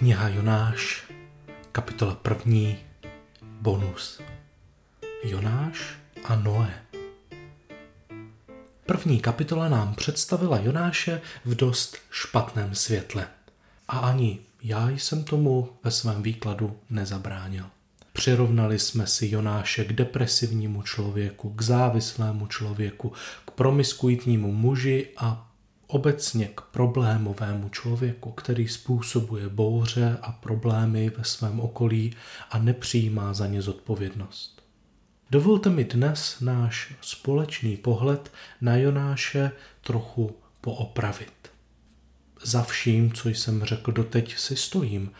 Kniha Jonáš, kapitola první, bonus. Jonáš a Noé. První kapitola nám představila Jonáše v dost špatném světle. A ani já jsem tomu ve svém výkladu nezabránil. Přirovnali jsme si Jonáše k depresivnímu člověku, k závislému člověku, k promiskuitnímu muži a obecně k problémovému člověku, který způsobuje bouře a problémy ve svém okolí a nepřijímá za ně zodpovědnost. Dovolte mi dnes náš společný pohled na Jonáše trochu poopravit. Za vším, co jsem řekl doteď, si stojím.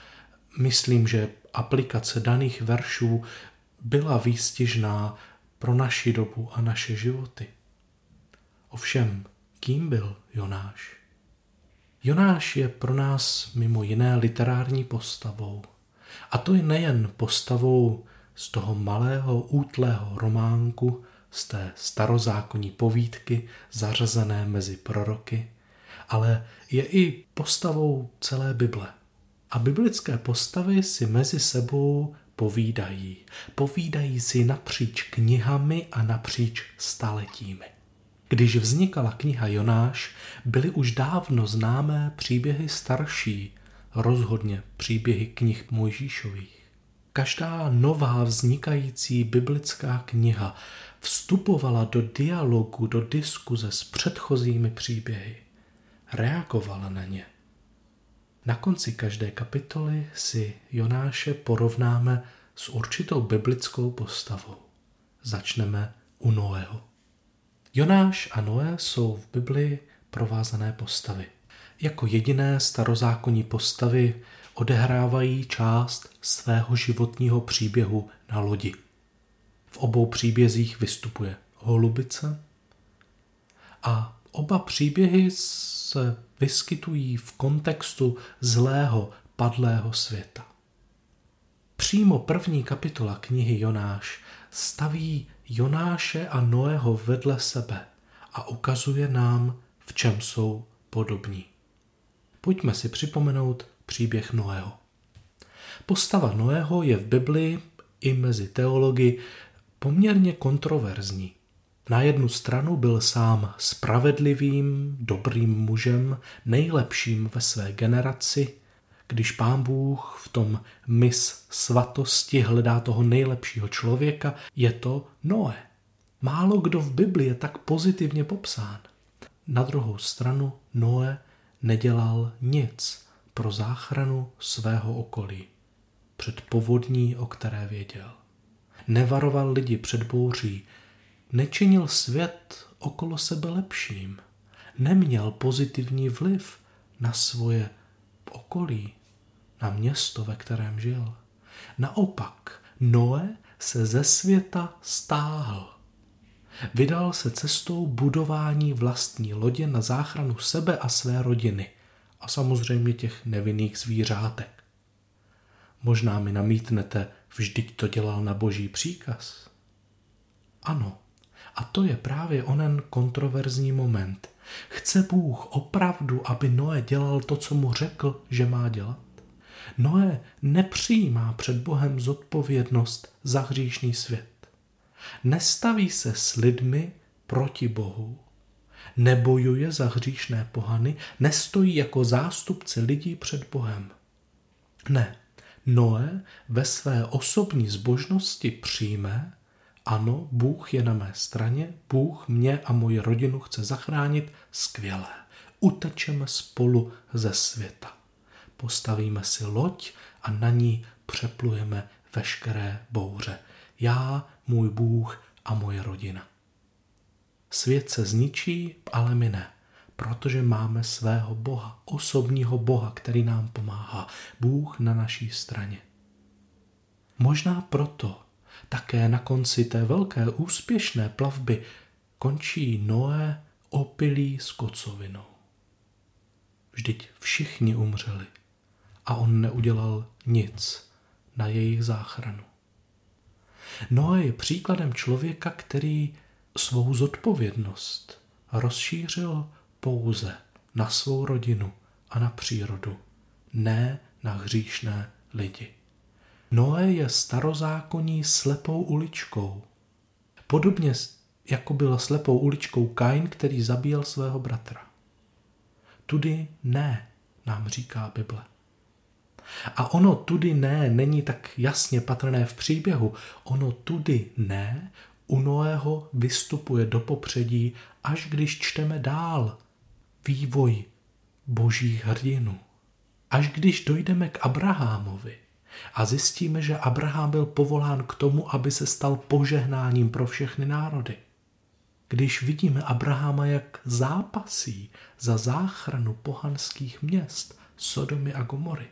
Myslím, že aplikace daných veršů byla výstižná pro naši dobu a naše životy. Ovšem, Kým byl Jonáš? Jonáš je pro nás mimo jiné literární postavou. A to je nejen postavou z toho malého útlého románku, z té starozákonní povídky zařazené mezi proroky, ale je i postavou celé Bible. A biblické postavy si mezi sebou povídají. Povídají si napříč knihami a napříč staletími. Když vznikala kniha Jonáš, byly už dávno známé příběhy starší, rozhodně příběhy knih Mojžíšových. Každá nová vznikající biblická kniha vstupovala do dialogu, do diskuze s předchozími příběhy. Reagovala na ně. Na konci každé kapitoly si Jonáše porovnáme s určitou biblickou postavou. Začneme u Noého. Jonáš a Noé jsou v Bibli provázané postavy. Jako jediné starozákonní postavy odehrávají část svého životního příběhu na lodi. V obou příbězích vystupuje holubice a oba příběhy se vyskytují v kontextu zlého, padlého světa. Přímo první kapitola knihy Jonáš staví Jonáše a Noého vedle sebe a ukazuje nám, v čem jsou podobní. Pojďme si připomenout příběh Noého. Postava Noého je v Biblii i mezi teology poměrně kontroverzní. Na jednu stranu byl sám spravedlivým, dobrým mužem, nejlepším ve své generaci, když pán Bůh v tom mis svatosti hledá toho nejlepšího člověka, je to Noé. Málo kdo v Bibli je tak pozitivně popsán. Na druhou stranu Noé nedělal nic pro záchranu svého okolí. Před povodní, o které věděl. Nevaroval lidi před bouří, nečinil svět okolo sebe lepším, neměl pozitivní vliv na svoje okolí, na město, ve kterém žil. Naopak, Noé se ze světa stáhl. Vydal se cestou budování vlastní lodě na záchranu sebe a své rodiny a samozřejmě těch nevinných zvířátek. Možná mi namítnete, vždyť to dělal na boží příkaz. Ano, a to je právě onen kontroverzní moment. Chce Bůh opravdu, aby Noé dělal to, co mu řekl, že má dělat? Noé nepřijímá před Bohem zodpovědnost za hříšný svět. Nestaví se s lidmi proti Bohu, nebojuje za hříšné pohany, nestojí jako zástupce lidí před Bohem. Ne, Noé ve své osobní zbožnosti přijme, ano, Bůh je na mé straně, Bůh mě a moji rodinu chce zachránit, skvělé. Utečeme spolu ze světa postavíme si loď a na ní přeplujeme veškeré bouře. Já, můj Bůh a moje rodina. Svět se zničí, ale my ne, protože máme svého Boha, osobního Boha, který nám pomáhá. Bůh na naší straně. Možná proto také na konci té velké úspěšné plavby končí Noé opilý s kocovinou. Vždyť všichni umřeli a on neudělal nic na jejich záchranu. Noé je příkladem člověka, který svou zodpovědnost rozšířil pouze na svou rodinu a na přírodu, ne na hříšné lidi. Noé je starozákonní slepou uličkou. Podobně jako byla slepou uličkou Kain, který zabíjel svého bratra. Tudy ne, nám říká Bible. A ono tudy ne není tak jasně patrné v příběhu. Ono tudy ne u Noého vystupuje do popředí, až když čteme dál vývoj božích hrdinů. Až když dojdeme k Abrahamovi a zjistíme, že Abraham byl povolán k tomu, aby se stal požehnáním pro všechny národy. Když vidíme Abrahama, jak zápasí za záchranu pohanských měst Sodomy a Gomory.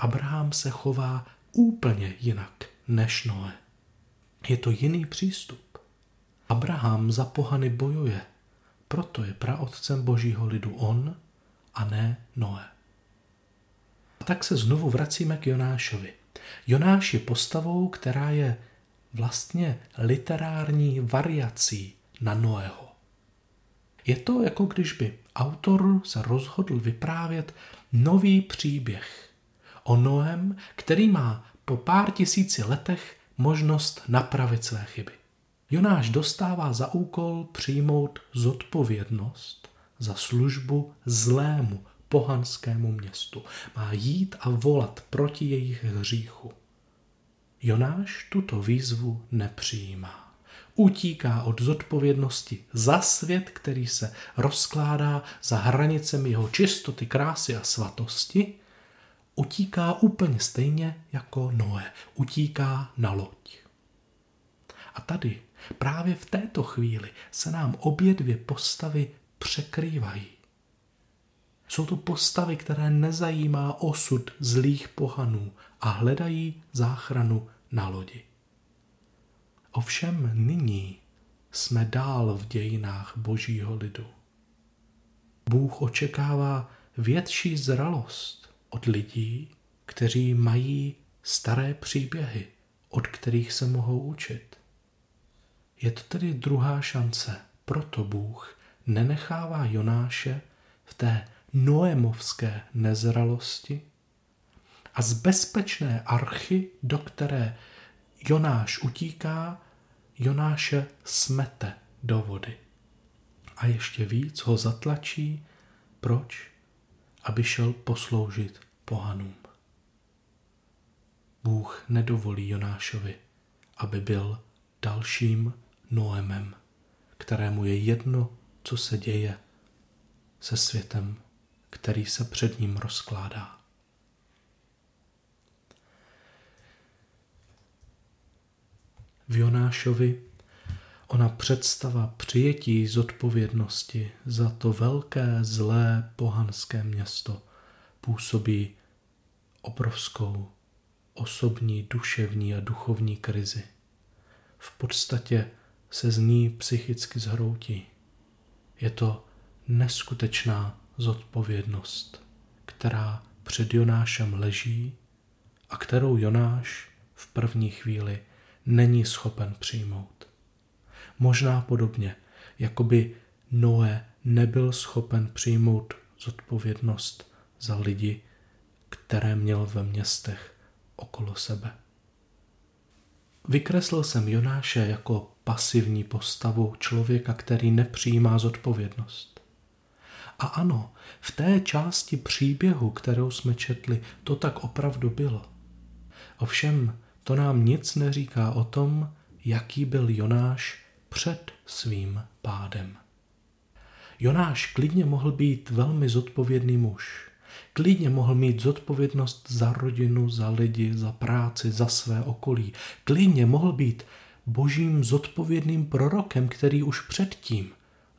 Abraham se chová úplně jinak než Noé. Je to jiný přístup. Abraham za pohany bojuje, proto je praotcem božího lidu on a ne Noé. A tak se znovu vracíme k Jonášovi. Jonáš je postavou, která je vlastně literární variací na Noého. Je to jako když by autor se rozhodl vyprávět nový příběh o Noem, který má po pár tisíci letech možnost napravit své chyby. Jonáš dostává za úkol přijmout zodpovědnost za službu zlému pohanskému městu. Má jít a volat proti jejich hříchu. Jonáš tuto výzvu nepřijímá. Utíká od zodpovědnosti za svět, který se rozkládá za hranicemi jeho čistoty, krásy a svatosti. Utíká úplně stejně jako Noé. Utíká na loď. A tady, právě v této chvíli, se nám obě dvě postavy překrývají. Jsou to postavy, které nezajímá osud zlých pohanů a hledají záchranu na lodi. Ovšem nyní jsme dál v dějinách božího lidu. Bůh očekává větší zralost od lidí, kteří mají staré příběhy, od kterých se mohou učit. Je to tedy druhá šance, proto Bůh nenechává Jonáše v té noemovské nezralosti a z bezpečné archy, do které Jonáš utíká, Jonáše smete do vody. A ještě víc ho zatlačí. Proč? Aby šel posloužit pohanům. Bůh nedovolí Jonášovi, aby byl dalším Noemem, kterému je jedno, co se děje se světem, který se před ním rozkládá. v Jonášovi ona představa přijetí zodpovědnosti za to velké zlé pohanské město působí obrovskou osobní, duševní a duchovní krizi. V podstatě se z ní psychicky zhroutí. Je to neskutečná zodpovědnost, která před Jonášem leží a kterou Jonáš v první chvíli není schopen přijmout. Možná podobně, jako by Noé nebyl schopen přijmout zodpovědnost za lidi, které měl ve městech okolo sebe. Vykreslil jsem Jonáše jako pasivní postavu člověka, který nepřijímá zodpovědnost. A ano, v té části příběhu, kterou jsme četli, to tak opravdu bylo. Ovšem, to nám nic neříká o tom, jaký byl Jonáš před svým pádem. Jonáš klidně mohl být velmi zodpovědný muž. Klidně mohl mít zodpovědnost za rodinu, za lidi, za práci, za své okolí. Klidně mohl být božím zodpovědným prorokem, který už předtím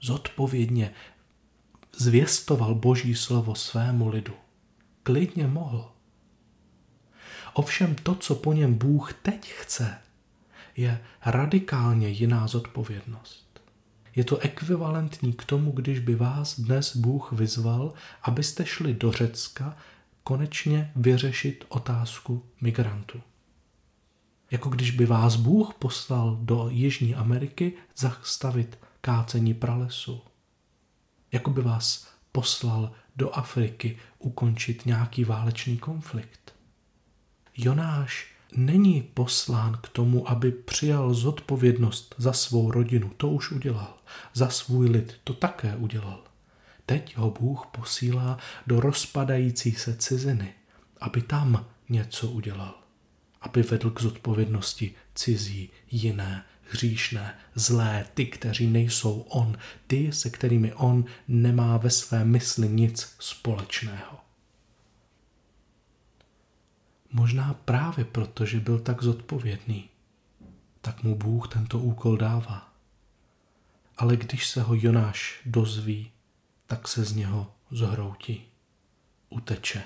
zodpovědně zvěstoval boží slovo svému lidu. Klidně mohl. Ovšem to, co po něm Bůh teď chce, je radikálně jiná zodpovědnost. Je to ekvivalentní k tomu, když by vás dnes Bůh vyzval, abyste šli do Řecka konečně vyřešit otázku migrantů. Jako když by vás Bůh poslal do Jižní Ameriky zastavit kácení pralesu. Jako by vás poslal do Afriky ukončit nějaký válečný konflikt. Jonáš není poslán k tomu, aby přijal zodpovědnost za svou rodinu. To už udělal. Za svůj lid to také udělal. Teď ho Bůh posílá do rozpadající se ciziny, aby tam něco udělal. Aby vedl k zodpovědnosti cizí, jiné, hříšné, zlé, ty, kteří nejsou on, ty, se kterými on nemá ve své mysli nic společného. Možná právě proto, že byl tak zodpovědný, tak mu Bůh tento úkol dává. Ale když se ho Jonáš dozví, tak se z něho zhroutí, uteče,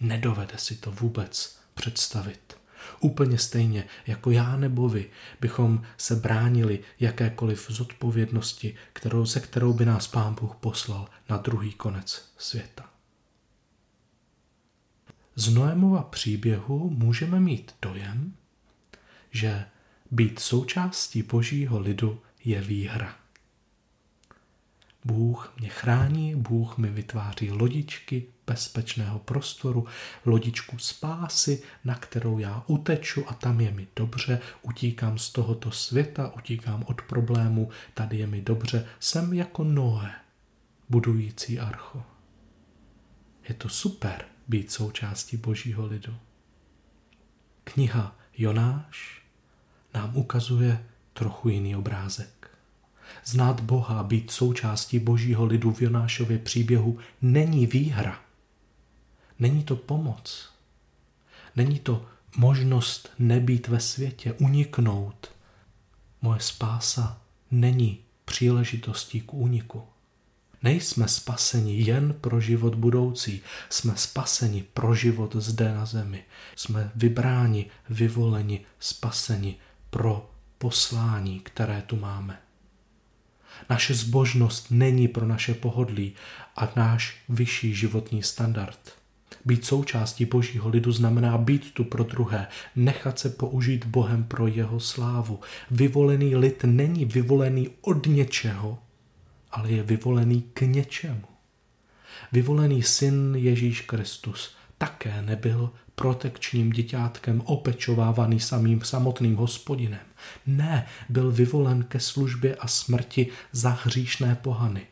nedovede si to vůbec představit. Úplně stejně jako já nebo vy bychom se bránili jakékoliv zodpovědnosti, kterou, se kterou by nás Pán Bůh poslal na druhý konec světa. Z Noémova příběhu můžeme mít dojem, že být součástí božího lidu je výhra. Bůh mě chrání, Bůh mi vytváří lodičky bezpečného prostoru, lodičku spásy, na kterou já uteču a tam je mi dobře, utíkám z tohoto světa, utíkám od problému, tady je mi dobře, jsem jako Noé, budující archu. Je to super být součástí božího lidu. Kniha Jonáš nám ukazuje trochu jiný obrázek. Znát Boha být součástí božího lidu v Jonášově příběhu není výhra. Není to pomoc. Není to možnost nebýt ve světě, uniknout. Moje spása není příležitostí k úniku. Nejsme spaseni jen pro život budoucí, jsme spaseni pro život zde na zemi. Jsme vybráni, vyvoleni, spaseni pro poslání, které tu máme. Naše zbožnost není pro naše pohodlí a náš vyšší životní standard. Být součástí božího lidu znamená být tu pro druhé, nechat se použít Bohem pro jeho slávu. Vyvolený lid není vyvolený od něčeho, ale je vyvolený k něčemu. Vyvolený syn Ježíš Kristus také nebyl protekčním děťátkem opečovávaný samým samotným hospodinem. Ne, byl vyvolen ke službě a smrti za hříšné pohany.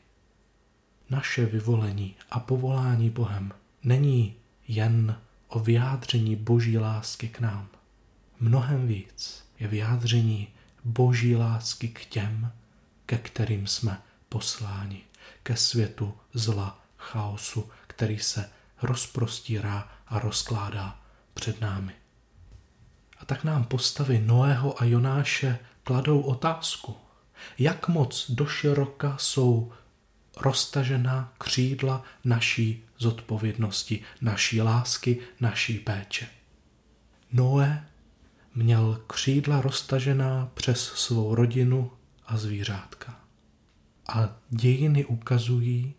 Naše vyvolení a povolání Bohem není jen o vyjádření boží lásky k nám. Mnohem víc je vyjádření boží lásky k těm, ke kterým jsme posláni, ke světu zla, chaosu, který se rozprostírá a rozkládá před námi. A tak nám postavy Noého a Jonáše kladou otázku, jak moc do široka jsou roztažená křídla naší zodpovědnosti, naší lásky, naší péče. Noé měl křídla roztažená přes svou rodinu a zvířátka. A dějiny ukazují,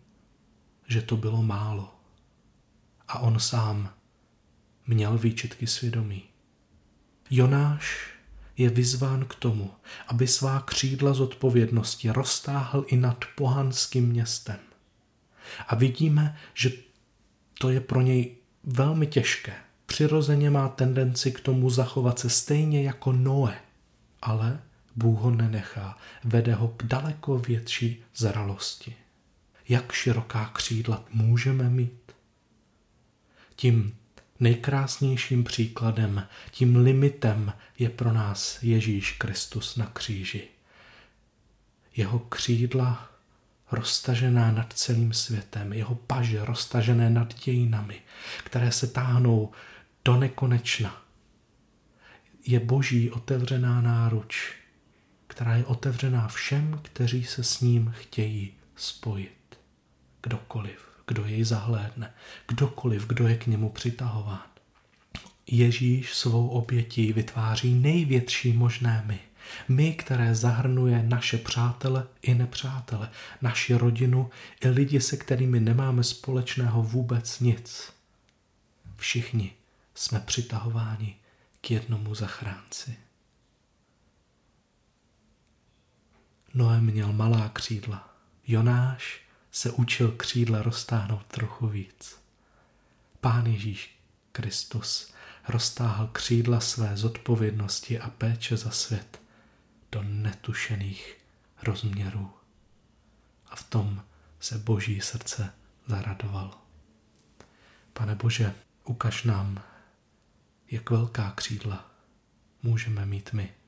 že to bylo málo. A on sám měl výčitky svědomí. Jonáš je vyzván k tomu, aby svá křídla zodpovědnosti roztáhl i nad pohanským městem. A vidíme, že to je pro něj velmi těžké. Přirozeně má tendenci k tomu zachovat se stejně jako Noe, ale Bůh ho nenechá, vede ho k daleko větší zralosti. Jak široká křídla můžeme mít? Tím nejkrásnějším příkladem, tím limitem je pro nás Ježíš Kristus na kříži. Jeho křídla roztažená nad celým světem, jeho paže roztažené nad dějinami, které se táhnou do nekonečna. Je boží otevřená náruč, která je otevřená všem, kteří se s ním chtějí spojit. Kdokoliv kdo jej zahlédne, kdokoliv, kdo je k němu přitahován. Ježíš svou obětí vytváří největší možné my. My, které zahrnuje naše přátele i nepřátele, naši rodinu i lidi, se kterými nemáme společného vůbec nic. Všichni jsme přitahováni k jednomu zachránci. Noé měl malá křídla, Jonáš se učil křídla roztáhnout trochu víc. Pán Ježíš Kristus roztáhl křídla své zodpovědnosti a péče za svět do netušených rozměrů. A v tom se boží srdce zaradovalo. Pane Bože, ukaž nám, jak velká křídla můžeme mít my